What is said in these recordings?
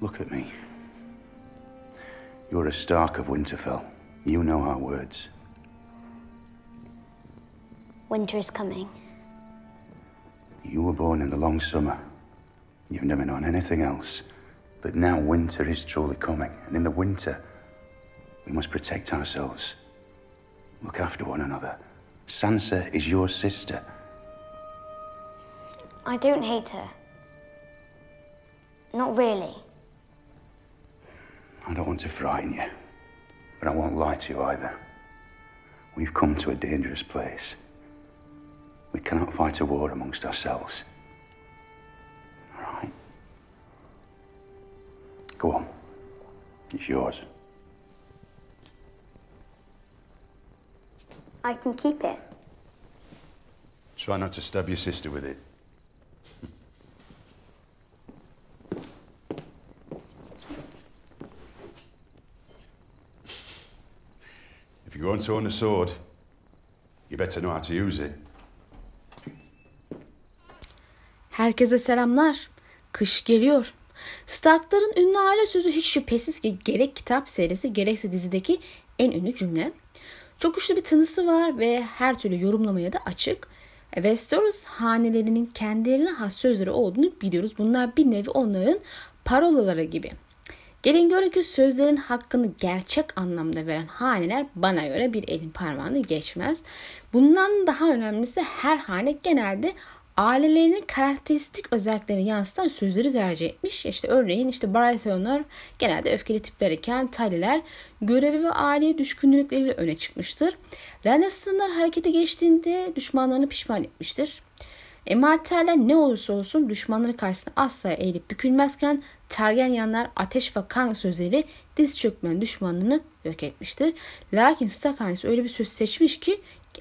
Look at me. You're a Stark of Winterfell. You know our words. Winter is coming. You were born in the long summer. You've never known anything else. But now winter is truly coming, and in the winter, we must protect ourselves. Look after one another. Sansa is your sister. I don't hate her. Not really. I don't want to frighten you, but I won't lie to you either. We've come to a dangerous place. We cannot fight a war amongst ourselves. All right? Go on. It's yours. I can keep it. Try not to stab your sister with it. Going to own a sword, you better know how to use it. Herkese selamlar. Kış geliyor. Starkların ünlü aile sözü hiç şüphesiz ki gerek kitap serisi gerekse dizideki en ünlü cümle. Çok güçlü bir tınısı var ve her türlü yorumlamaya da açık. Westeros hanelerinin kendilerine has sözleri olduğunu biliyoruz. Bunlar bir nevi onların parolaları gibi. Gelin görün ki sözlerin hakkını gerçek anlamda veren haneler bana göre bir elin parmağını geçmez. Bundan daha önemlisi her hane genelde ailelerinin karakteristik özelliklerini yansıtan sözleri tercih etmiş. İşte örneğin işte Baratheonlar genelde öfkeli tipler iken Tully'ler görevi ve aileye düşkünlükleriyle öne çıkmıştır. Lannister'lar harekete geçtiğinde düşmanlarını pişman etmiştir. Emalterler ne olursa olsun düşmanları karşısında asla eğilip bükülmezken Targaryenler ateş ve kan sözleri diz çökmeyen düşmanlarını yok etmiştir. Lakin Stark hanesi öyle bir söz seçmiş ki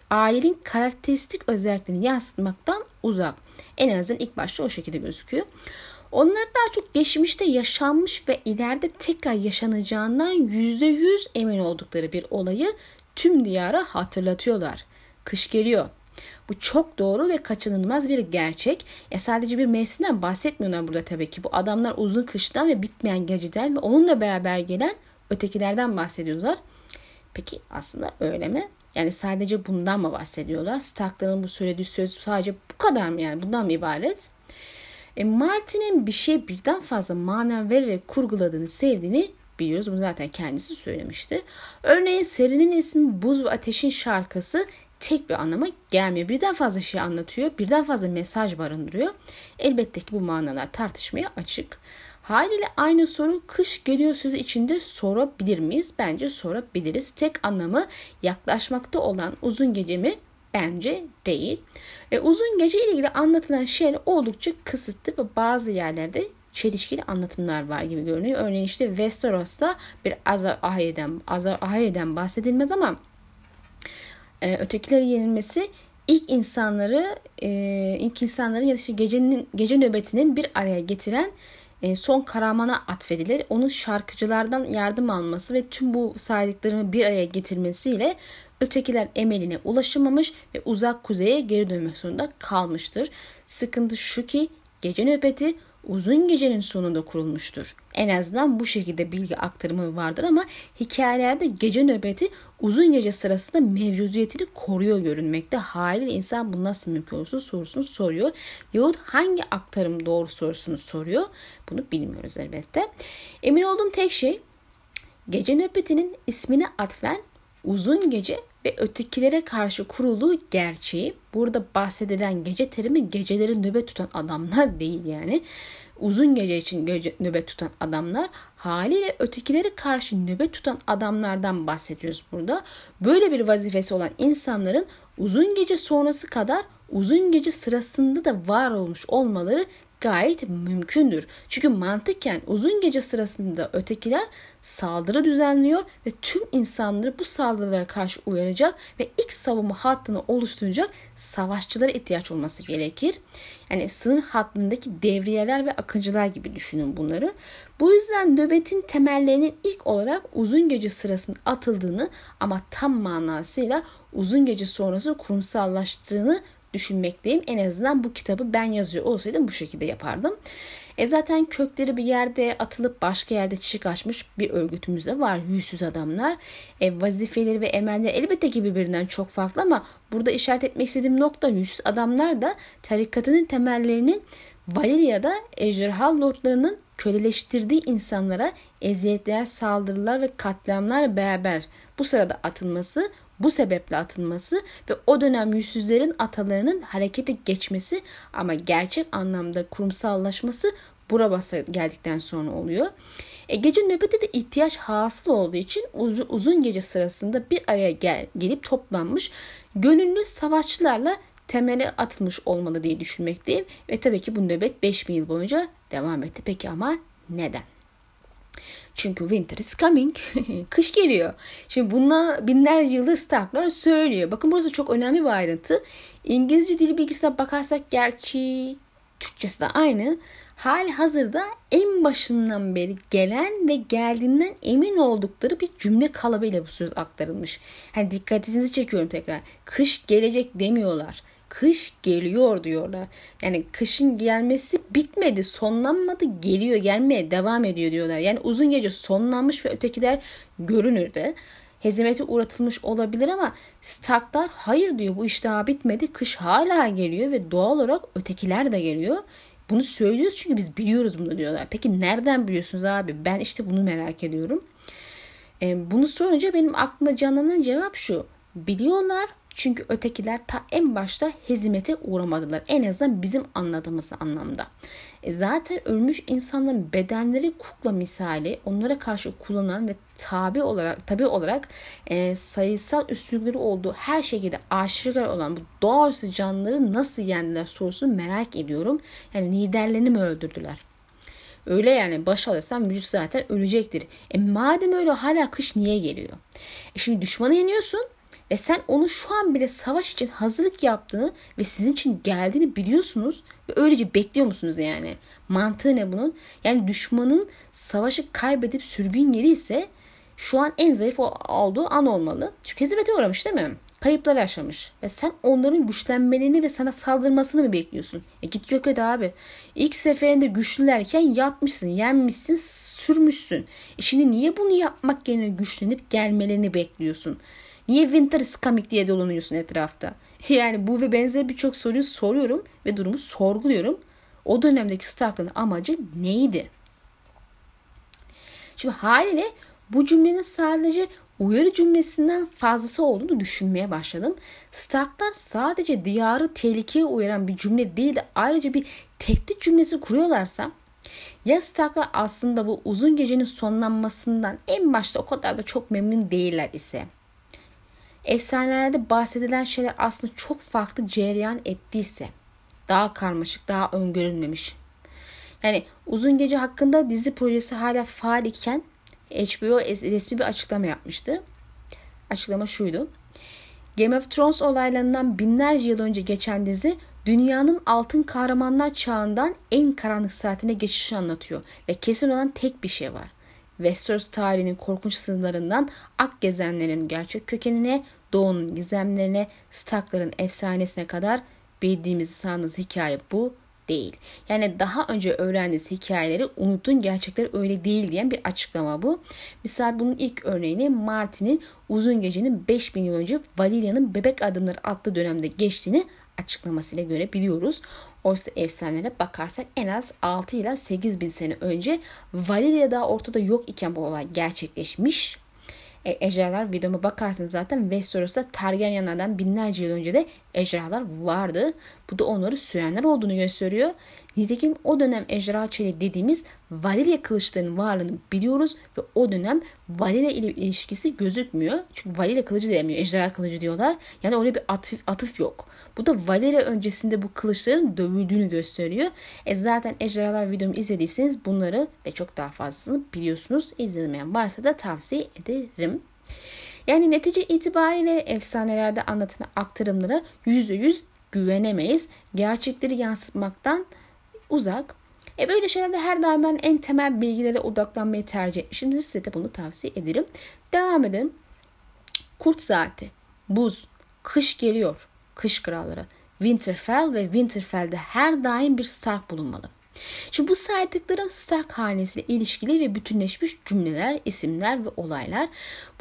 ailenin karakteristik özelliklerini yansıtmaktan uzak. En azından ilk başta o şekilde gözüküyor. Onlar daha çok geçmişte yaşanmış ve ileride tekrar yaşanacağından %100 emin oldukları bir olayı tüm diyara hatırlatıyorlar. Kış geliyor. Bu çok doğru ve kaçınılmaz bir gerçek. Ya sadece bir mevsimden bahsetmiyorlar burada tabii ki. Bu adamlar uzun kıştan ve bitmeyen geceden ve onunla beraber gelen ötekilerden bahsediyorlar. Peki aslında öyle mi? Yani sadece bundan mı bahsediyorlar? Stark'ların bu söylediği söz sadece bu kadar mı yani? Bundan mı ibaret? E, Martin'in bir şey birden fazla mana vererek kurguladığını sevdiğini biliyoruz. Bunu zaten kendisi söylemişti. Örneğin serinin ismi Buz ve Ateş'in şarkısı tek bir anlama gelmiyor. Birden fazla şey anlatıyor. Birden fazla mesaj barındırıyor. Elbette ki bu manalar tartışmaya açık. Haliyle aynı soru kış geliyor sözü içinde sorabilir miyiz? Bence sorabiliriz. Tek anlamı yaklaşmakta olan uzun gece mi? Bence değil. E, uzun gece ile ilgili anlatılan şeyler oldukça kısıtlı ve bazı yerlerde çelişkili anlatımlar var gibi görünüyor. Örneğin işte Westeros'ta bir Azar Ahai'den, Azar Ahai'den bahsedilmez ama e, ötekileri yenilmesi ilk insanları e, ilk insanların ya da gecenin gece nöbetinin bir araya getiren e, son Karaman'a atfedilir. Onun şarkıcılardan yardım alması ve tüm bu saydıklarımı bir araya getirmesiyle ötekiler emeline ulaşamamış ve uzak kuzeye geri dönmek zorunda kalmıştır. Sıkıntı şu ki gece nöbeti uzun gecenin sonunda kurulmuştur. En azından bu şekilde bilgi aktarımı vardır ama hikayelerde gece nöbeti uzun gece sırasında mevcudiyetini koruyor görünmekte. Haliyle insan bu nasıl mümkün olsun sorusunu soruyor. Yahut hangi aktarım doğru sorusunu soruyor. Bunu bilmiyoruz elbette. Emin olduğum tek şey gece nöbetinin ismine atfen uzun gece ve ötekilere karşı kurulduğu gerçeği. Burada bahsedilen gece terimi geceleri nöbet tutan adamlar değil yani. Uzun gece için gece, nöbet tutan adamlar haliyle ötekilere karşı nöbet tutan adamlardan bahsediyoruz burada. Böyle bir vazifesi olan insanların uzun gece sonrası kadar uzun gece sırasında da var olmuş olmaları gayet mümkündür. Çünkü mantıken uzun gece sırasında ötekiler saldırı düzenliyor ve tüm insanları bu saldırılara karşı uyaracak ve ilk savunma hattını oluşturacak savaşçılara ihtiyaç olması gerekir. Yani sınır hattındaki devriyeler ve akıncılar gibi düşünün bunları. Bu yüzden nöbetin temellerinin ilk olarak uzun gece sırasında atıldığını ama tam manasıyla uzun gece sonrası kurumsallaştığını düşünmekteyim. En azından bu kitabı ben yazıyor olsaydım bu şekilde yapardım. E zaten kökleri bir yerde atılıp başka yerde çiçek açmış bir örgütümüz de var. Yüzsüz adamlar. E, vazifeleri ve emelleri elbette ki birbirinden çok farklı ama burada işaret etmek istediğim nokta yüzsüz adamlar da tarikatının temellerinin Valeria'da ejderha lordlarının köleleştirdiği insanlara eziyetler, saldırılar ve katliamlar beraber bu sırada atılması, bu sebeple atılması ve o dönem yüzsüzlerin atalarının harekete geçmesi ama gerçek anlamda kurumsallaşması Burabas'a geldikten sonra oluyor. E, gece nöbeti de ihtiyaç hasıl olduğu için uz- uzun gece sırasında bir araya gel- gelip toplanmış gönüllü savaşçılarla temeli atılmış olmalı diye düşünmekteyim. Ve tabii ki bu nöbet 5000 yıl boyunca devam etti. Peki ama neden? Çünkü winter is coming. Kış geliyor. Şimdi bununla binlerce yıldır Starklar söylüyor. Bakın burası çok önemli bir ayrıntı. İngilizce dili bilgisine bakarsak gerçi Türkçesi de aynı. Hali hazırda en başından beri gelen ve geldiğinden emin oldukları bir cümle kalıbıyla bu söz aktarılmış. Yani dikkatinizi çekiyorum tekrar. Kış gelecek demiyorlar kış geliyor diyorlar. Yani kışın gelmesi bitmedi, sonlanmadı, geliyor, gelmeye devam ediyor diyorlar. Yani uzun gece sonlanmış ve ötekiler görünürde. Hezimete uğratılmış olabilir ama Starklar hayır diyor bu iş daha bitmedi. Kış hala geliyor ve doğal olarak ötekiler de geliyor. Bunu söylüyoruz çünkü biz biliyoruz bunu diyorlar. Peki nereden biliyorsunuz abi? Ben işte bunu merak ediyorum. E, bunu sorunca benim aklımda canlanan cevap şu. Biliyorlar çünkü ötekiler ta en başta hezimete uğramadılar. En azından bizim anladığımız anlamda. E zaten ölmüş insanların bedenleri kukla misali onlara karşı kullanılan ve tabi olarak tabi olarak e, sayısal üstünlükleri olduğu her şekilde aşırılar olan bu doğaüstü canlıları nasıl yendiler sorusunu merak ediyorum. Yani liderlerini mi öldürdüler? Öyle yani baş alırsan vücut zaten ölecektir. E madem öyle hala kış niye geliyor? E şimdi düşmanı yeniyorsun ve sen onu şu an bile savaş için hazırlık yaptığını ve sizin için geldiğini biliyorsunuz ve öylece bekliyor musunuz yani? Mantığı ne bunun? Yani düşmanın savaşı kaybedip sürgün yeri ise şu an en zayıf olduğu an olmalı. Çünkü hezimete uğramış değil mi? Kayıplar yaşamış. Ve sen onların güçlenmelerini ve sana saldırmasını mı bekliyorsun? E git yok et abi. İlk seferinde güçlülerken yapmışsın, yenmişsin, sürmüşsün. E şimdi niye bunu yapmak yerine güçlenip gelmelerini bekliyorsun? Niye winter is coming diye dolanıyorsun etrafta? Yani bu ve benzer birçok soruyu soruyorum ve durumu sorguluyorum. O dönemdeki Stark'ın amacı neydi? Şimdi haliyle bu cümlenin sadece uyarı cümlesinden fazlası olduğunu düşünmeye başladım. Starklar sadece diyarı tehlikeye uyaran bir cümle değil de ayrıca bir tehdit cümlesi kuruyorlarsa ya Starklar aslında bu uzun gecenin sonlanmasından en başta o kadar da çok memnun değiller ise efsanelerde bahsedilen şeyler aslında çok farklı cereyan ettiyse daha karmaşık, daha öngörülmemiş. Yani Uzun Gece hakkında dizi projesi hala faal iken HBO resmi bir açıklama yapmıştı. Açıklama şuydu. Game of Thrones olaylarından binlerce yıl önce geçen dizi dünyanın altın kahramanlar çağından en karanlık saatine geçişi anlatıyor ve kesin olan tek bir şey var. Westeros tarihinin korkunç sınırlarından ak gezenlerin gerçek kökenine, doğunun gizemlerine, Starkların efsanesine kadar bildiğimizi sandığımız hikaye bu değil. Yani daha önce öğrendiğiniz hikayeleri unutun gerçekler öyle değil diyen bir açıklama bu. Misal bunun ilk örneğini Martin'in uzun gecenin 5000 yıl önce Valeria'nın bebek adımları adlı dönemde geçtiğini açıklamasıyla görebiliyoruz. Oysa efsanelere bakarsak en az 6 ile 8 bin sene önce Valeria daha ortada yok iken bu olay gerçekleşmiş. E, ejderhalar videoma bakarsanız zaten Westeros'ta Targaryenlerden binlerce yıl önce de ejderhalar vardı. Bu da onları sürenler olduğunu gösteriyor. Nitekim o dönem ejderha çeli dediğimiz Valyria kılıçlarının varlığını biliyoruz ve o dönem Valyria ile ilişkisi gözükmüyor. Çünkü Valyria kılıcı diyemiyor, ejderha kılıcı diyorlar. Yani öyle bir atıf, atıf yok. Bu da Valyria öncesinde bu kılıçların dövüldüğünü gösteriyor. E zaten ejderhalar videomu izlediyseniz bunları ve çok daha fazlasını biliyorsunuz. İzlemeyen varsa da tavsiye ederim. Yani netice itibariyle efsanelerde anlatılan aktarımlara %100 güvenemeyiz. Gerçekleri yansıtmaktan uzak. E böyle şeylerde her daim ben en temel bilgilere odaklanmayı tercih etmişimdir. Size de bunu tavsiye ederim. Devam edelim. Kurt saati, buz, kış geliyor, kış kralları, Winterfell ve Winterfell'de her daim bir Stark bulunmalı. Şimdi bu saydıklarım Stark hanesiyle ilişkili ve bütünleşmiş cümleler, isimler ve olaylar.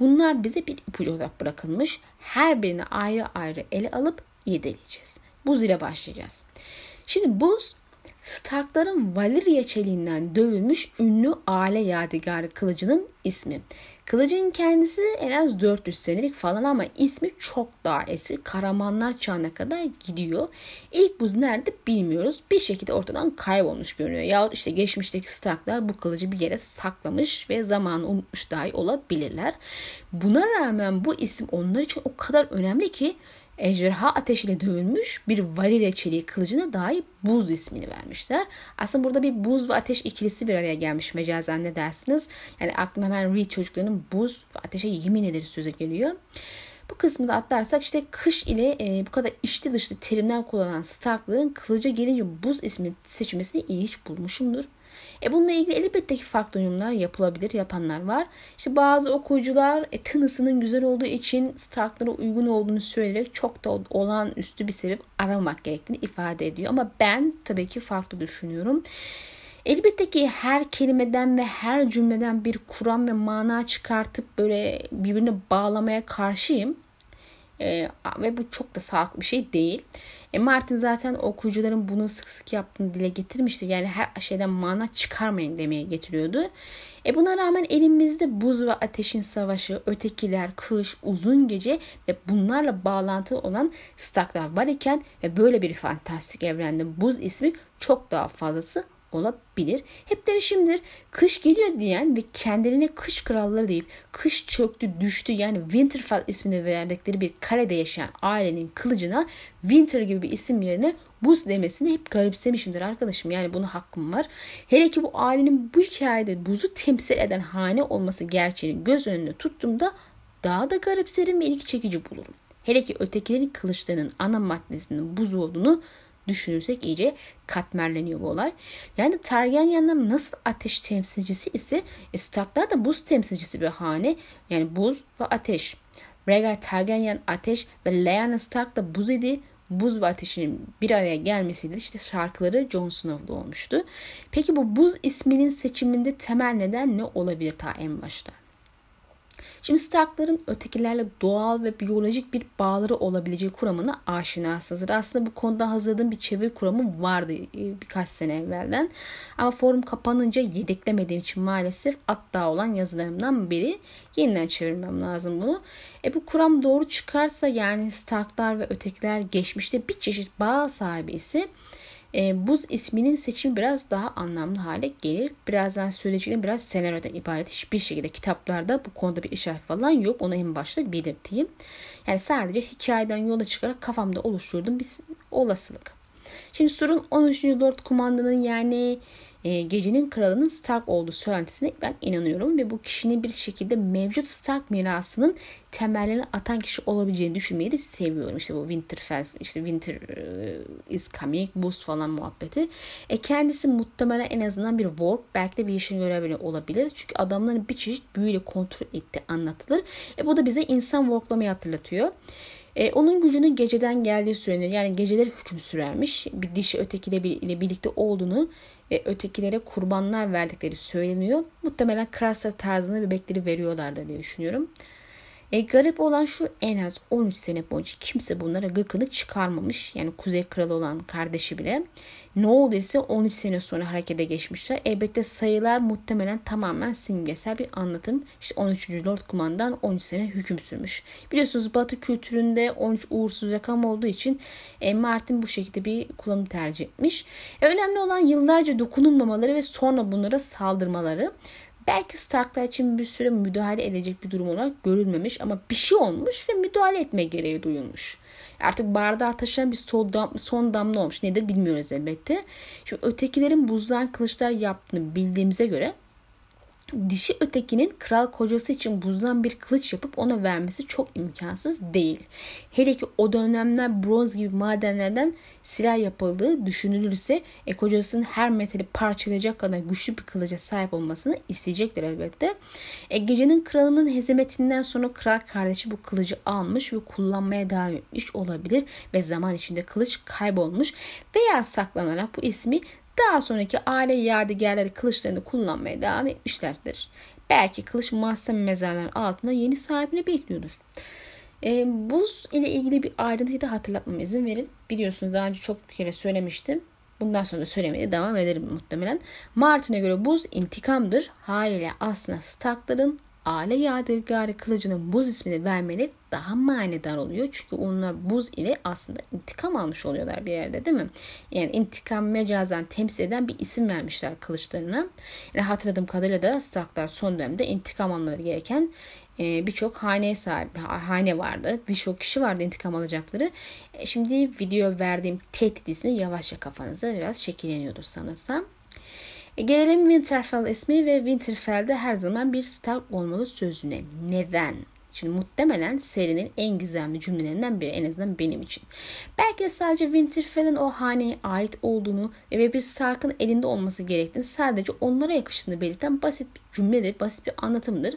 Bunlar bize bir ipucu olarak bırakılmış. Her birini ayrı ayrı ele alıp irdeleyeceğiz. Buz ile başlayacağız. Şimdi buz Starkların Valyria çeliğinden dövülmüş ünlü aile yadigarı kılıcının ismi. Kılıcın kendisi en az 400 senelik falan ama ismi çok daha eski. Karamanlar çağına kadar gidiyor. İlk buz nerede bilmiyoruz. Bir şekilde ortadan kaybolmuş görünüyor. Yahut işte geçmişteki Starklar bu kılıcı bir yere saklamış ve zamanı unutmuş dahi olabilirler. Buna rağmen bu isim onlar için o kadar önemli ki ejderha ateşiyle dövülmüş bir valile çeliği kılıcına dahi buz ismini vermişler. Aslında burada bir buz ve ateş ikilisi bir araya gelmiş mecazen ne dersiniz? Yani aklıma hemen Reed çocuklarının buz ve ateşe yemin ederiz sözü geliyor. Bu kısmı da atlarsak işte kış ile e, bu kadar içli dışlı terimler kullanan Stark'ların kılıca gelince buz ismini seçmesini ilginç bulmuşumdur. E bununla ilgili elbette ki farklı yorumlar yapılabilir, yapanlar var. İşte bazı okuyucular e, tınısının güzel olduğu için Stark'lara uygun olduğunu söyleyerek çok da olağanüstü bir sebep aramak gerektiğini ifade ediyor. Ama ben tabii ki farklı düşünüyorum. Elbette ki her kelimeden ve her cümleden bir kuram ve mana çıkartıp böyle birbirine bağlamaya karşıyım. E, ve bu çok da sağlıklı bir şey değil. E Martin zaten okuyucuların bunu sık sık yaptığını dile getirmişti. Yani her şeyden mana çıkarmayın demeye getiriyordu. E buna rağmen elimizde buz ve ateşin savaşı, ötekiler, kış, uzun gece ve bunlarla bağlantılı olan Starklar var iken ve böyle bir fantastik evrende buz ismi çok daha fazlası olabilir. Hep demişimdir kış geliyor diyen ve kendilerine kış kralları deyip kış çöktü düştü yani Winterfell ismini verdikleri bir kalede yaşayan ailenin kılıcına Winter gibi bir isim yerine buz demesini hep garipsemişimdir arkadaşım. Yani buna hakkım var. Hele ki bu ailenin bu hikayede buzu temsil eden hane olması gerçeğini göz önüne tuttuğumda daha da garipserim ve ilgi çekici bulurum. Hele ki ötekilerin kılıçlarının ana maddesinin buz olduğunu düşünürsek iyice katmerleniyor bu olay. Yani Targaryenler nasıl ateş temsilcisi ise Starklar da buz temsilcisi bir hane. Yani buz ve ateş. Rhaegar Targaryen ateş ve Lyanna Stark da buz idi. Buz ve ateşin bir araya gelmesiyle işte şarkıları Jon Snow'da olmuştu. Peki bu buz isminin seçiminde temel neden ne olabilir ta en başta? Şimdi Stark'ların ötekilerle doğal ve biyolojik bir bağları olabileceği kuramına aşinasınızdır. Aslında bu konuda hazırladığım bir çeviri kuramı vardı e, birkaç sene evvelden. Ama forum kapanınca yedeklemediğim için maalesef hatta olan yazılarımdan biri yeniden çevirmem lazım bunu. E bu kuram doğru çıkarsa yani Starklar ve ötekiler geçmişte bir çeşit bağ sahibi ise e, buz isminin seçimi biraz daha anlamlı hale gelir. Birazdan söyleyeceğim biraz senaryodan ibaret. Hiçbir şekilde kitaplarda bu konuda bir işaret falan yok. Onu en başta belirteyim. Yani sadece hikayeden yola çıkarak kafamda oluşturduğum bir olasılık. Şimdi Sur'un 13. Lord Kumandanın yani e, gecenin kralının Stark olduğu söylentisine ben inanıyorum ve bu kişinin bir şekilde mevcut Stark mirasının temellerini atan kişi olabileceğini düşünmeyi de seviyorum. İşte bu Winterfell, işte Winter e, is coming, boost falan muhabbeti. E kendisi muhtemelen en azından bir work, belki de bir işin görevi olabilir. Çünkü adamların bir çeşit büyüyle kontrol etti anlatılır. E bu da bize insan worklamayı hatırlatıyor. E, onun gücünün geceden geldiği söylenir. Yani geceleri hüküm sürermiş. Bir dişi ötekiyle birlikte olduğunu ve ötekilere kurbanlar verdikleri söyleniyor. Muhtemelen Krasa tarzında bebekleri veriyorlardı diye düşünüyorum. E, garip olan şu en az 13 sene boyunca kimse bunlara gıkını çıkarmamış. Yani Kuzey Kralı olan kardeşi bile. Ne olduysa 13 sene sonra harekete geçmişler. Elbette sayılar muhtemelen tamamen simgesel bir anlatım. İşte 13. Lord Kumandan 13 sene hüküm sürmüş. Biliyorsunuz Batı kültüründe 13 uğursuz rakam olduğu için e, Martin bu şekilde bir kullanım tercih etmiş. E, önemli olan yıllarca dokunulmamaları ve sonra bunlara saldırmaları. Belki Starklar için bir süre müdahale edecek bir durum olarak görülmemiş ama bir şey olmuş ve müdahale etme gereği duyulmuş. Artık bardağa taşıyan bir son, dam, son damla olmuş. Nedir bilmiyoruz elbette. Şimdi ötekilerin buzdan kılıçlar yaptığını bildiğimize göre dişi ötekinin kral kocası için buzdan bir kılıç yapıp ona vermesi çok imkansız değil. Hele ki o dönemler bronz gibi madenlerden silah yapıldığı düşünülürse e, kocasının her metali parçalayacak kadar güçlü bir kılıca sahip olmasını isteyecektir elbette. E, gecenin kralının hezimetinden sonra kral kardeşi bu kılıcı almış ve kullanmaya devam etmiş olabilir ve zaman içinde kılıç kaybolmuş veya saklanarak bu ismi Daha sonraki aile yadigarları kılıçlarını kullanmaya devam etmişlerdir. Belki kılıç mahzen mezarların altında yeni sahibini bekliyordur. E, buz ile ilgili bir ayrıntıyı da hatırlatmama izin verin. Biliyorsunuz daha önce çok kere söylemiştim. Bundan sonra da söylemeye devam ederim muhtemelen. Martin'e göre buz intikamdır. Haliyle aslında Stark'ların aile yadigarı kılıcının buz ismini vermeleri daha manidar oluyor. Çünkü onlar buz ile aslında intikam almış oluyorlar bir yerde değil mi? Yani intikam mecazen temsil eden bir isim vermişler kılıçlarına. Yani hatırladığım kadarıyla da Starklar son dönemde intikam almaları gereken e, birçok hane sahibi hane vardı. Birçok kişi vardı intikam alacakları. E, şimdi video verdiğim tehdit ismi yavaşça kafanıza biraz şekilleniyordur sanırsam. E, gelelim Winterfell ismi ve Winterfell'de her zaman bir Stark olmalı sözüne. Neden? Şimdi muhtemelen serinin en gizemli cümlelerinden biri en azından benim için. Belki de sadece Winterfell'in o haneye ait olduğunu ve bir Stark'ın elinde olması gerektiğini sadece onlara yakıştığını belirten basit bir cümledir, basit bir anlatımdır.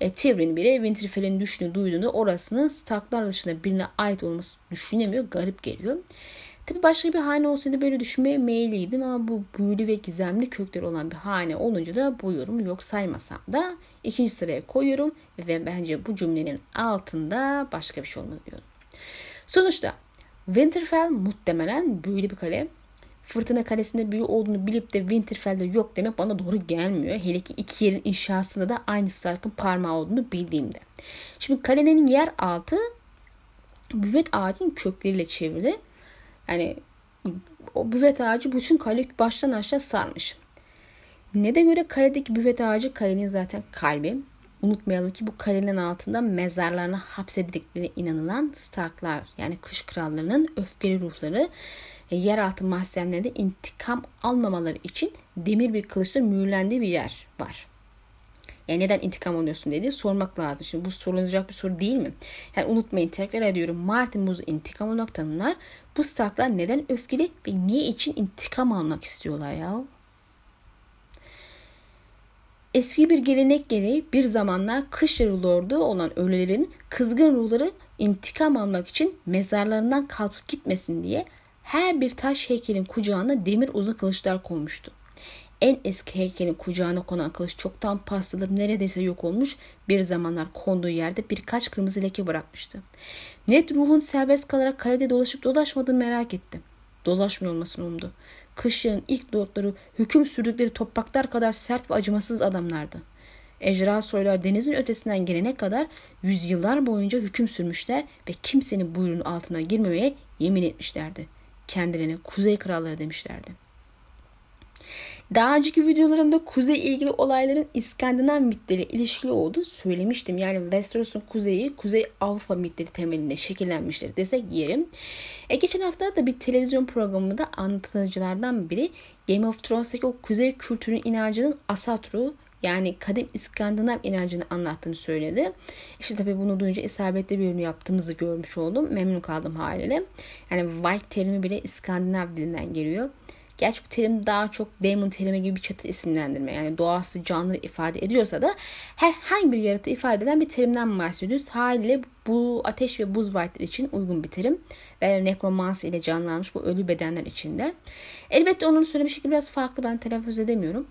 E, Tyrion bile Winterfell'in düştüğünü duyduğunda orasının Stark'lar dışında birine ait olması düşünemiyor, garip geliyor. Tabi başka bir hane olsaydı böyle düşünmeye meyilliydim ama bu büyülü ve gizemli kökleri olan bir hane olunca da bu yorum yok saymasam da ikinci sıraya koyuyorum ve bence bu cümlenin altında başka bir şey olmalı diyorum. Sonuçta Winterfell muhtemelen büyülü bir kale. Fırtına Kalesi'nde büyü olduğunu bilip de Winterfell'de yok demek bana doğru gelmiyor. Hele ki iki yerin inşasında da aynı Stark'ın parmağı olduğunu bildiğimde. Şimdi kalenin yer altı büvet ağacının kökleriyle çevrili yani o büvet ağacı bütün kale baştan aşağı sarmış. Ne de göre kaledeki büvet ağacı kalenin zaten kalbi. Unutmayalım ki bu kalenin altında mezarlarına hapsedildiklerine inanılan Starklar yani kış krallarının öfkeli ruhları e, yeraltı mahzenlerinde intikam almamaları için demir bir kılıçla mühürlendiği bir yer var. Yani neden intikam alıyorsun dedi sormak lazım. Şimdi bu sorulacak bir soru değil mi? Yani unutmayın tekrar ediyorum. Martin Buz'u intikam olarak tanımlar. Bu Starklar neden öfkeli ve niye için intikam almak istiyorlar ya? Eski bir gelenek gereği bir zamanlar kış lordu olan ölülerin kızgın ruhları intikam almak için mezarlarından kalkıp gitmesin diye her bir taş heykelin kucağına demir uzun kılıçlar konmuştu. En eski heykelin kucağına konan kılıç çoktan paslanıp neredeyse yok olmuş bir zamanlar konduğu yerde birkaç kırmızı leke bırakmıştı. Net ruhun serbest kalarak kalede dolaşıp dolaşmadığını merak etti. Dolaşmıyor olmasını umdu. Kışların ilk lordları hüküm sürdükleri topraklar kadar sert ve acımasız adamlardı. Ejra soylar denizin ötesinden gelene kadar yüzyıllar boyunca hüküm sürmüşler ve kimsenin buyruğunun altına girmemeye yemin etmişlerdi. Kendilerine kuzey kralları demişlerdi. Daha önceki videolarımda kuzey ilgili olayların İskandinav mitleri ilişkili olduğunu söylemiştim. Yani Westeros'un kuzeyi Kuzey Avrupa mitleri temelinde şekillenmiştir desek yerim. E geçen hafta da bir televizyon programında anlatıcılardan biri Game of Thrones'taki o kuzey kültürün inancının asatru yani kadim İskandinav inancını anlattığını söyledi. İşte tabii bunu duyunca isabetli bir ürün yaptığımızı görmüş oldum. Memnun kaldım haliyle. Yani White terimi bile İskandinav dilinden geliyor. Gerçi bu terim daha çok Demon terimi gibi bir çatı isimlendirme. Yani doğası canlı ifade ediyorsa da herhangi bir yaratığı ifade eden bir terimden bahsediyoruz. Haliyle bu ateş ve buz white'ler için uygun bir terim. Ve nekromansi ile canlanmış bu ölü bedenler içinde. Elbette onun söyleme şekli biraz farklı. Ben telaffuz edemiyorum.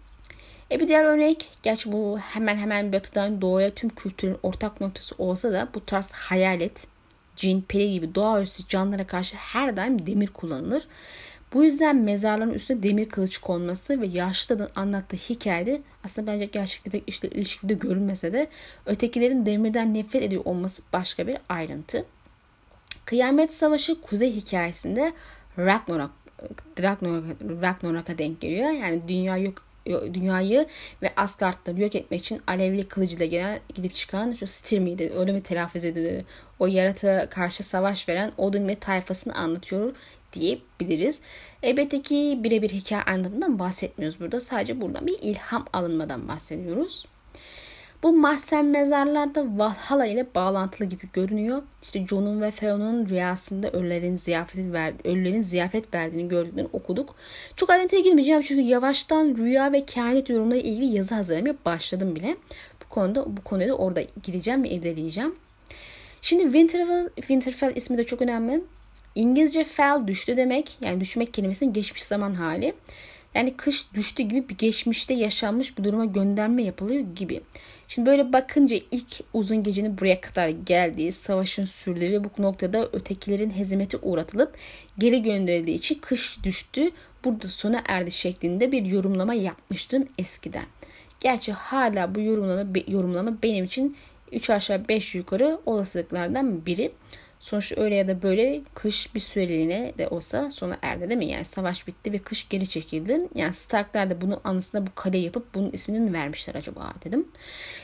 E bir diğer örnek, gerçi bu hemen hemen batıdan doğuya tüm kültürün ortak noktası olsa da bu tarz hayalet, cin, peri gibi doğaüstü canlılara karşı her daim demir kullanılır. Bu yüzden mezarların üstüne demir kılıç konması ve yaşlıların anlattığı hikayede aslında bence gerçekte pek işte ilişkide görülmese de ötekilerin demirden nefret ediyor olması başka bir ayrıntı. Kıyamet Savaşı Kuzey hikayesinde Ragnarok Ragnarok, Ragnarok'a denk geliyor. Yani dünya yok dünyayı ve Asgard'ları yok etmek için alevli kılıcıyla gelen gidip çıkan şu Styrm'i öyle mi telaffuz edildi? O yaratığa karşı savaş veren Odin ve tayfasını anlatıyor diyebiliriz. Elbette ki birebir hikaye anlamından bahsetmiyoruz burada. Sadece buradan bir ilham alınmadan bahsediyoruz. Bu mahzen mezarlarda Valhalla ile bağlantılı gibi görünüyor. İşte Jon'un ve Theon'un rüyasında ölülerin ziyafet, verdi, ölülerin ziyafet verdiğini gördüklerini okuduk. Çok ayrıntıya girmeyeceğim çünkü yavaştan rüya ve kehanet yorumları ilgili yazı hazırlamaya başladım bile. Bu konuda bu konuda orada gideceğim ve irdeleyeceğim. Şimdi Winterfell, Winterfell ismi de çok önemli. İngilizce fell düştü demek. Yani düşmek kelimesinin geçmiş zaman hali. Yani kış düştü gibi bir geçmişte yaşanmış bir duruma gönderme yapılıyor gibi. Şimdi böyle bakınca ilk uzun gecenin buraya kadar geldiği, savaşın sürdüğü ve bu noktada ötekilerin hezimete uğratılıp geri gönderildiği için kış düştü, burada sona erdi şeklinde bir yorumlama yapmıştım eskiden. Gerçi hala bu yorumlama, yorumlama benim için 3 aşağı 5 yukarı olasılıklardan biri. Sonuçta öyle ya da böyle kış bir süreliğine de olsa sona erdi değil mi? Yani savaş bitti ve kış geri çekildi. Yani Starklar da bunun anısına bu kale yapıp bunun ismini mi vermişler acaba dedim.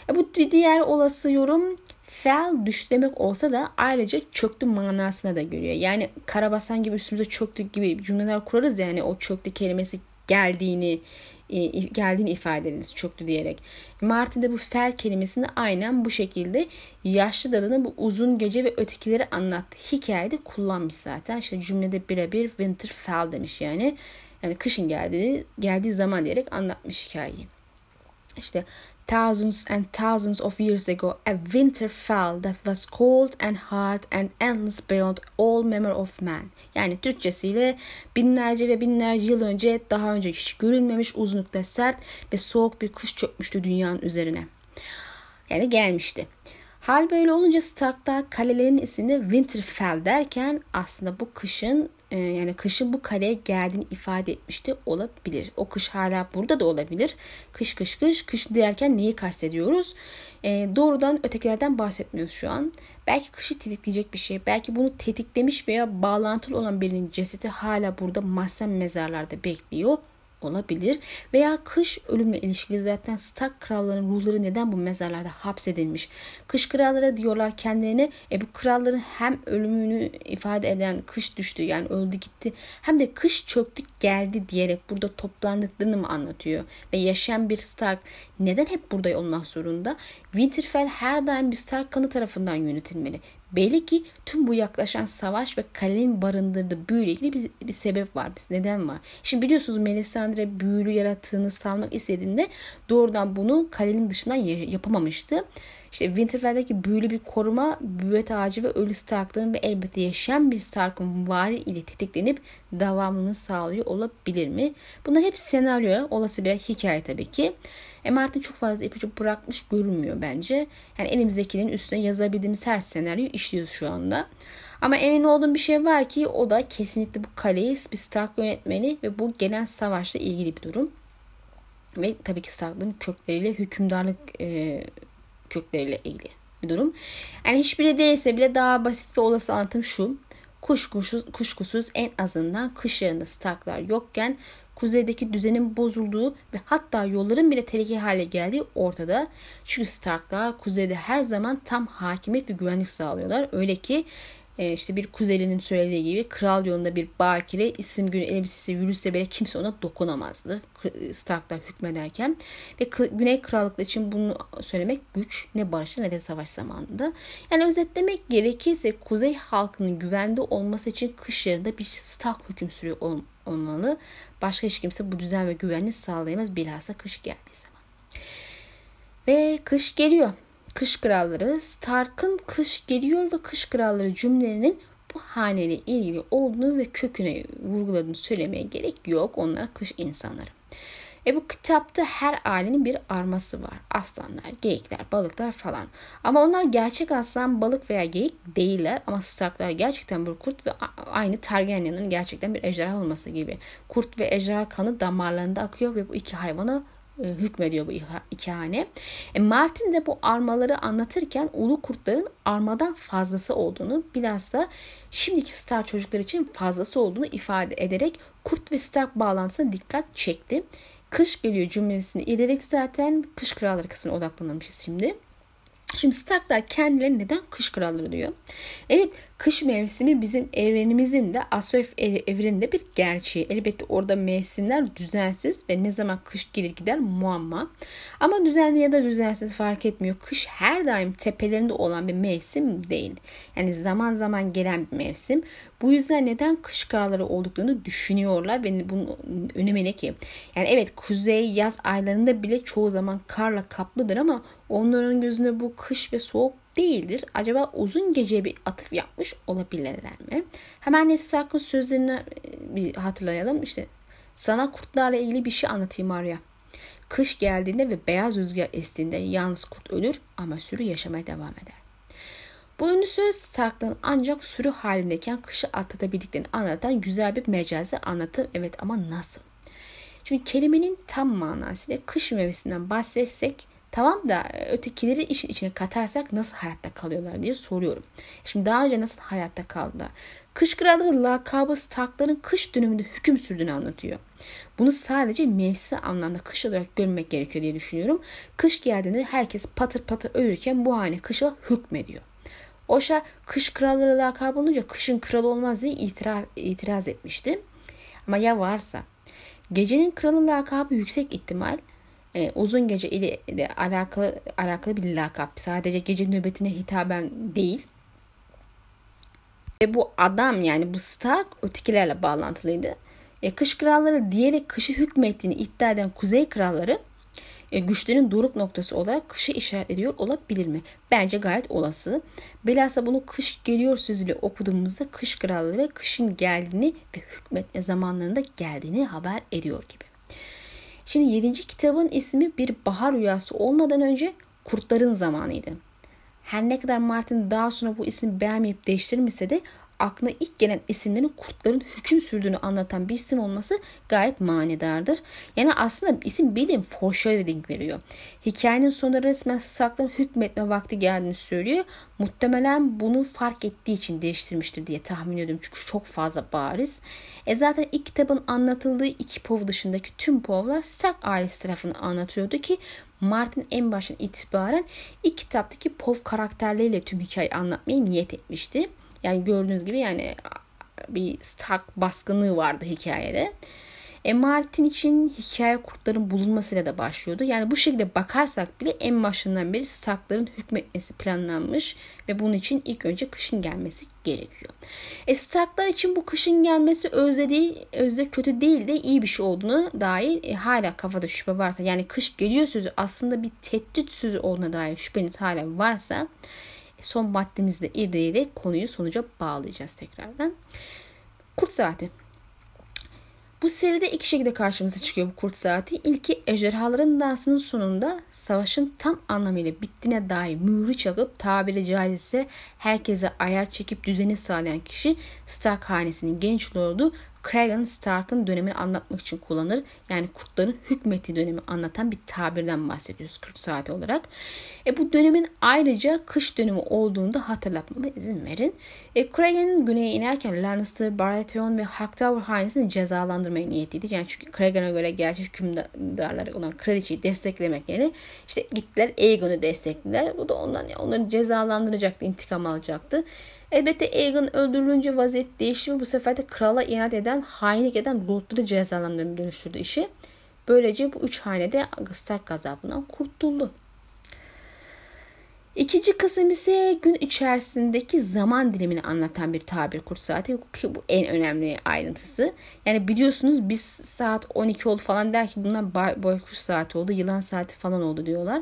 E bu bir diğer olası yorum fell düş demek olsa da ayrıca çöktü manasına da görüyor. Yani karabasan gibi üstümüze çöktü gibi cümleler kurarız yani o çöktü kelimesi geldiğini geldiğini ifade ediniz çöktü diyerek. Martin de bu fel kelimesini aynen bu şekilde yaşlı dadının bu uzun gece ve ötekileri anlattığı hikayede kullanmış zaten. İşte cümlede birebir winter fell demiş yani. Yani kışın geldiği, geldiği zaman diyerek anlatmış hikayeyi. İşte Thousands and thousands of years ago, a winter fell that was cold and hard and endless beyond all memory of man. Yani Türkçesiyle binlerce ve binlerce yıl önce daha önce hiç görülmemiş uzunlukta sert ve soğuk bir kış çökmüştü dünyanın üzerine. Yani gelmişti. Hal böyle olunca Stark'ta kalelerin ismini Winterfell derken aslında bu kışın e, yani kışın bu kaleye geldiğini ifade etmişti olabilir. O kış hala burada da olabilir. Kış kış kış kış derken neyi kastediyoruz? E, doğrudan ötekilerden bahsetmiyoruz şu an. Belki kışı tetikleyecek bir şey. Belki bunu tetiklemiş veya bağlantılı olan birinin cesedi hala burada mahzen mezarlarda bekliyor olabilir. Veya kış ölümle ilişkili zaten Stark krallarının ruhları neden bu mezarlarda hapsedilmiş? Kış kralları diyorlar kendilerine e bu kralların hem ölümünü ifade eden kış düştü yani öldü gitti hem de kış çöktü geldi diyerek burada toplandıklarını mı anlatıyor? Ve yaşayan bir Stark neden hep burada olmak zorunda? Winterfell her daim bir Stark kanı tarafından yönetilmeli. Belli ki tüm bu yaklaşan savaş ve kalenin barındırdığı büyüyle ilgili bir, bir sebep var. Bir neden var. Şimdi biliyorsunuz Melisandre büyülü yarattığını salmak istediğinde doğrudan bunu kalenin dışından yapamamıştı. İşte Winterfell'deki büyülü bir koruma, büyet ağacı ve ölü Stark'ların ve elbette yaşayan bir Stark'ın vari ile tetiklenip devamını sağlıyor olabilir mi? Bunlar hep senaryo, olası bir hikaye tabii ki. E Martin çok fazla ipucu bırakmış görünmüyor bence. Yani elimizdekinin üstüne yazabildiğimiz her senaryo işliyoruz şu anda. Ama emin olduğum bir şey var ki o da kesinlikle bu kaleyi bir Stark yönetmeni ve bu gelen savaşla ilgili bir durum. Ve tabii ki Stark'ların kökleriyle hükümdarlık e, kökleriyle ilgili bir durum. Yani hiçbiri değilse bile daha basit ve olası anlatım şu. Kuşkusuz, kuşkusuz en azından kış yarında Starklar yokken kuzeydeki düzenin bozulduğu ve hatta yolların bile tehlikeli hale geldiği ortada. Çünkü Starklar kuzeyde her zaman tam hakimiyet ve güvenlik sağlıyorlar. Öyle ki e, işte bir kuzelinin söylediği gibi kral yolunda bir bakire isim günü elbisesi yürüse bile kimse ona dokunamazdı. Starklar hükmederken ve Güney Krallıkları için bunu söylemek güç ne barışta ne de savaş zamanında. Yani özetlemek gerekirse Kuzey halkının güvende olması için kış yarında bir Stark hüküm sürüyor olmalı. Başka hiç kimse bu düzen ve güvenliği sağlayamaz bilhassa kış geldiği zaman. Ve kış geliyor. Kış Kralları Stark'ın kış geliyor ve kış kralları cümlelerinin bu haneyle ilgili olduğunu ve köküne vurguladığını söylemeye gerek yok. Onlar kış insanları. E bu kitapta her ailenin bir arması var. Aslanlar, geyikler, balıklar falan. Ama onlar gerçek aslan, balık veya geyik değiller. Ama Starklar gerçekten bir kurt ve aynı Targaryen'in gerçekten bir ejderha olması gibi. Kurt ve ejderha kanı damarlarında akıyor ve bu iki hayvana hükmediyor bu iki hane. E Martin de bu armaları anlatırken ulu kurtların armadan fazlası olduğunu bilhassa şimdiki Star çocuklar için fazlası olduğunu ifade ederek kurt ve Stark bağlantısına dikkat çekti. Kış geliyor cümlesini ilerek zaten kış kralları kısmına odaklanmışız şimdi. Şimdi Starklar kendileri neden kış kralları diyor. Evet kış mevsimi bizim evrenimizin de Asof evreninde bir gerçeği. Elbette orada mevsimler düzensiz ve ne zaman kış gelir gider muamma. Ama düzenli ya da düzensiz fark etmiyor. Kış her daim tepelerinde olan bir mevsim değil. Yani zaman zaman gelen bir mevsim. Bu yüzden neden kış kralları olduklarını düşünüyorlar ve bunun önemi ne ki? Yani evet kuzey yaz aylarında bile çoğu zaman karla kaplıdır ama onların gözünde bu kış ve soğuk değildir. Acaba uzun geceye bir atıf yapmış olabilirler mi? Hemen Nesli Sark'ın sözlerini e, bir hatırlayalım. İşte Sana kurtlarla ilgili bir şey anlatayım Arya. Kış geldiğinde ve beyaz rüzgar estiğinde yalnız kurt ölür ama sürü yaşamaya devam eder. Bu ünlü söz Stark'ların ancak sürü halindeyken kışı atlatabildiklerini anlatan güzel bir mecazi anlatım. Evet ama nasıl? Şimdi kelimenin tam manasıyla kış meyvesinden bahsetsek tamam da ötekileri işin içine katarsak nasıl hayatta kalıyorlar diye soruyorum. Şimdi daha önce nasıl hayatta kaldılar? Kış kralları lakabı Stark'ların kış döneminde hüküm sürdüğünü anlatıyor. Bunu sadece mevsim anlamda kış olarak görmek gerekiyor diye düşünüyorum. Kış geldiğinde herkes patır patır ölürken bu hane kışa hükmediyor. Oşa kış kralları lakabı olunca kışın kralı olmaz diye itiraz, itiraz etmişti. Ama ya varsa gecenin kralı lakabı yüksek ihtimal e, uzun gece ile de alakalı alakalı bir lakap. Sadece gece nöbetine hitaben değil. Ve bu adam yani bu Stark ötekilerle bağlantılıydı. E, kış kralları diyerek kışı hükmettiğini iddia eden kuzey kralları e, güçlerin doruk noktası olarak kışı işaret ediyor olabilir mi? Bence gayet olası. Bilhassa bunu kış geliyor sözüyle okuduğumuzda kış kralları kışın geldiğini ve hükmetme zamanlarında geldiğini haber ediyor gibi. Şimdi 7. kitabın ismi bir bahar rüyası olmadan önce kurtların zamanıydı. Her ne kadar Martin daha sonra bu ismi beğenmeyip değiştirmişse de aklına ilk gelen isimlerin kurtların hüküm sürdüğünü anlatan bir isim olması gayet manidardır. Yani aslında isim bildiğin foreshadowing veriyor. Hikayenin sonunda resmen Stark'ların hükmetme vakti geldiğini söylüyor. Muhtemelen bunu fark ettiği için değiştirmiştir diye tahmin ediyorum. Çünkü çok fazla bariz. E zaten ilk kitabın anlatıldığı iki pov dışındaki tüm povlar Stark ailesi tarafını anlatıyordu ki Martin en baştan itibaren ilk kitaptaki pov karakterleriyle tüm hikayeyi anlatmaya niyet etmişti. Yani gördüğünüz gibi yani bir Stark baskınlığı vardı hikayede. E Martin için hikaye kurtların bulunmasıyla da başlıyordu. Yani bu şekilde bakarsak bile en başından beri Stark'ların hükmetmesi planlanmış ve bunun için ilk önce kışın gelmesi gerekiyor. E Stark'lar için bu kışın gelmesi özde değil, özde kötü değil de iyi bir şey olduğunu dair e, hala kafada şüphe varsa yani kış geliyor sözü aslında bir tehdit sözü olduğuna dair şüpheniz hala varsa son maddemizde irdeleyerek konuyu sonuca bağlayacağız tekrardan. Kurt saati. Bu seride iki şekilde karşımıza çıkıyor bu kurt saati. İlki ejderhaların dansının sonunda savaşın tam anlamıyla bittiğine dair mührü çakıp tabiri caizse herkese ayar çekip düzeni sağlayan kişi Stark hanesinin genç lordu Cregan Stark'ın dönemini anlatmak için kullanır. Yani kurtların hükmeti dönemi anlatan bir tabirden bahsediyoruz 40 saati olarak. E, bu dönemin ayrıca kış dönemi olduğunu da hatırlatmama izin verin. E, Cregan'ın güneye inerken Lannister, Baratheon ve Hightower hanesini cezalandırmaya niyetliydi. Yani çünkü Cregan'a göre gerçek hükümdarları olan kraliçeyi desteklemek yerine işte gittiler Aegon'u desteklediler. Bu da ondan onları cezalandıracaktı, intikam alacaktı. Elbette Aegon öldürülünce vaziyet değişti ve bu sefer de krala inat eden, hainlik eden lordları cezalandırmaya dönüştürdü işi. Böylece bu üç hanede Stark gazabından kurtuldu. İkinci kısım ise gün içerisindeki zaman dilimini anlatan bir tabir kurt saati. Bu en önemli ayrıntısı. Yani biliyorsunuz biz saat 12 oldu falan der ki bunlar boykuş saati oldu, yılan saati falan oldu diyorlar.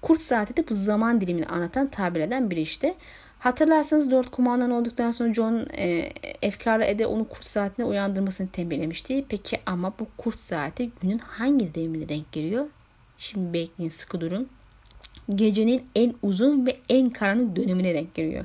Kurt saati de bu zaman dilimini anlatan tabir eden biri işte. Hatırlarsanız Lord kumandan olduktan sonra John e, efkarlı Ede onu kurt saatine uyandırmasını tembihlemişti. Peki ama bu kurt saati günün hangi devrimine denk geliyor? Şimdi bekleyin sıkı durun gecenin en uzun ve en karanlık dönemine denk geliyor.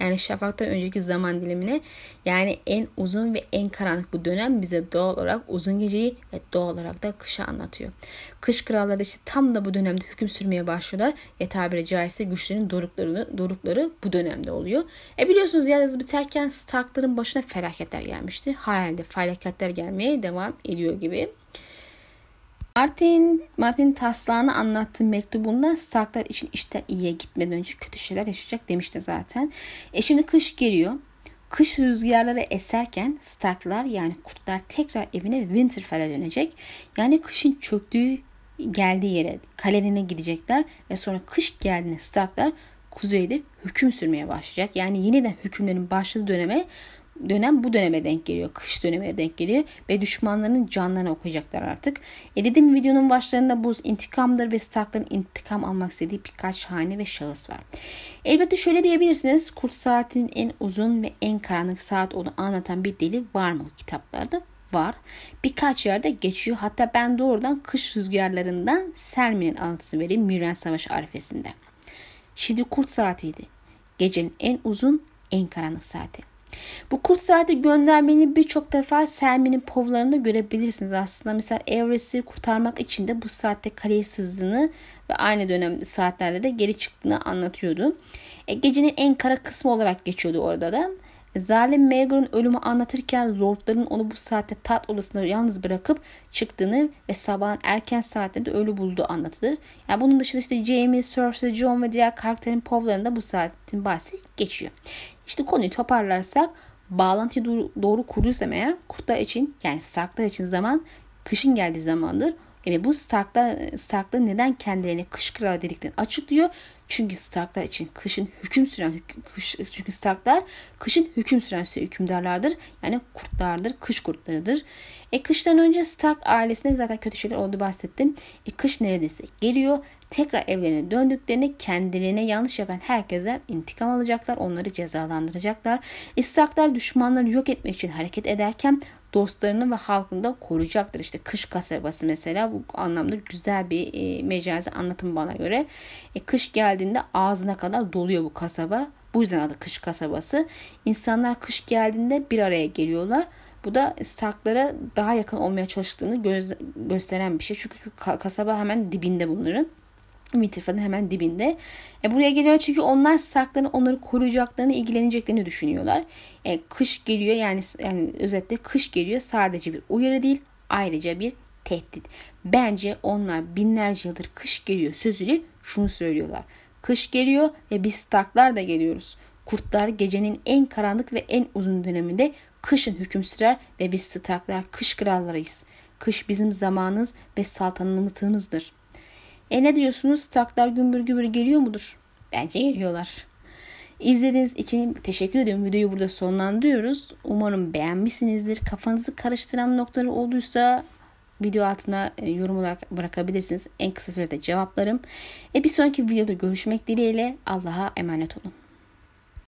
Yani şafaktan önceki zaman dilimine yani en uzun ve en karanlık bu dönem bize doğal olarak uzun geceyi ve doğal olarak da kışı anlatıyor. Kış kralları işte tam da bu dönemde hüküm sürmeye başlıyorlar ve tabiri caizse güçlerin doruklarını, dorukları bu dönemde oluyor. E biliyorsunuz yazı biterken Stark'ların başına felaketler gelmişti. Hayalde felaketler gelmeye devam ediyor gibi. Martin, Martin taslağını anlattığı mektubunda Starklar için işte iyiye gitmeden önce kötü şeyler yaşayacak demişti zaten. E şimdi kış geliyor. Kış rüzgarları eserken Starklar yani kurtlar tekrar evine Winterfell'e dönecek. Yani kışın çöktüğü geldiği yere kalelerine gidecekler ve sonra kış geldiğinde Starklar kuzeyde hüküm sürmeye başlayacak. Yani yeniden hükümlerin başladığı döneme dönem bu döneme denk geliyor. Kış dönemine denk geliyor. Ve düşmanlarının canlarını okuyacaklar artık. E dedim videonun başlarında bu intikamdır ve Stark'ların intikam almak istediği birkaç hane ve şahıs var. Elbette şöyle diyebilirsiniz. Kurt saatinin en uzun ve en karanlık saat onu anlatan bir deli var mı kitaplarda? var. Birkaç yerde geçiyor. Hatta ben doğrudan kış rüzgarlarından Selmi'nin anlatısı vereyim Müren Savaşı arifesinde. Şimdi kurt saatiydi. Gecenin en uzun, en karanlık saati. Bu kurt saati göndermeni birçok defa Selmi'nin povlarında görebilirsiniz. Aslında mesela Everest'i kurtarmak için de bu saatte kaleye sızdığını ve aynı dönem saatlerde de geri çıktığını anlatıyordu. E, gecenin en kara kısmı olarak geçiyordu orada da. Zalim Meagher'ın ölümü anlatırken lordların onu bu saatte tat odasında yalnız bırakıp çıktığını ve sabahın erken saatlerinde ölü bulduğu anlatılır. Yani bunun dışında işte Jamie, Cersei, Jon ve diğer karakterin povlarında bu saatin bahsi geçiyor. İşte konuyu toparlarsak bağlantıyı doğru, doğru kuruyorsam eğer kurtlar için yani Starklar için zaman kışın geldiği zamandır. Ve bu Starklar, Starklar neden kendilerini kış kralı dediklerini açıklıyor. Çünkü Starklar için kışın hüküm süren kış, çünkü Starklar kışın hüküm süren hükümdarlardır. Yani kurtlardır, kış kurtlarıdır. E kıştan önce Stark ailesine zaten kötü şeyler oldu bahsettim. E kış neredeyse geliyor. Tekrar evlerine döndüklerini kendilerine yanlış yapan herkese intikam alacaklar. Onları cezalandıracaklar. E Starklar düşmanları yok etmek için hareket ederken dostlarını ve halkını da koruyacaktır. İşte kış kasabası mesela bu anlamda güzel bir e, mecazi anlatım bana göre. E, kış geldiğinde ağzına kadar doluyor bu kasaba. Bu yüzden adı kış kasabası. İnsanlar kış geldiğinde bir araya geliyorlar. Bu da Stark'lara daha yakın olmaya çalıştığını göz, gösteren bir şey. Çünkü kasaba hemen dibinde bunların. Winterfell'in hemen dibinde. E, buraya geliyor çünkü onlar Stark'ların onları koruyacaklarını, ilgileneceklerini düşünüyorlar. E, kış geliyor yani yani özetle kış geliyor sadece bir uyarı değil ayrıca bir tehdit. Bence onlar binlerce yıldır kış geliyor sözüyle şunu söylüyorlar. Kış geliyor ve biz Stark'lar da geliyoruz. Kurtlar gecenin en karanlık ve en uzun döneminde kışın hüküm sürer ve biz Stark'lar kış krallarıyız. Kış bizim zamanımız ve saltanatımızdır. E ne diyorsunuz? Starklar gümbür gümbür geliyor mudur? Bence geliyorlar. İzlediğiniz için teşekkür ediyorum. Videoyu burada sonlandırıyoruz. Umarım beğenmişsinizdir. Kafanızı karıştıran noktaları olduysa video altına e, yorum olarak bırakabilirsiniz. En kısa sürede cevaplarım. E bir sonraki videoda görüşmek dileğiyle Allah'a emanet olun.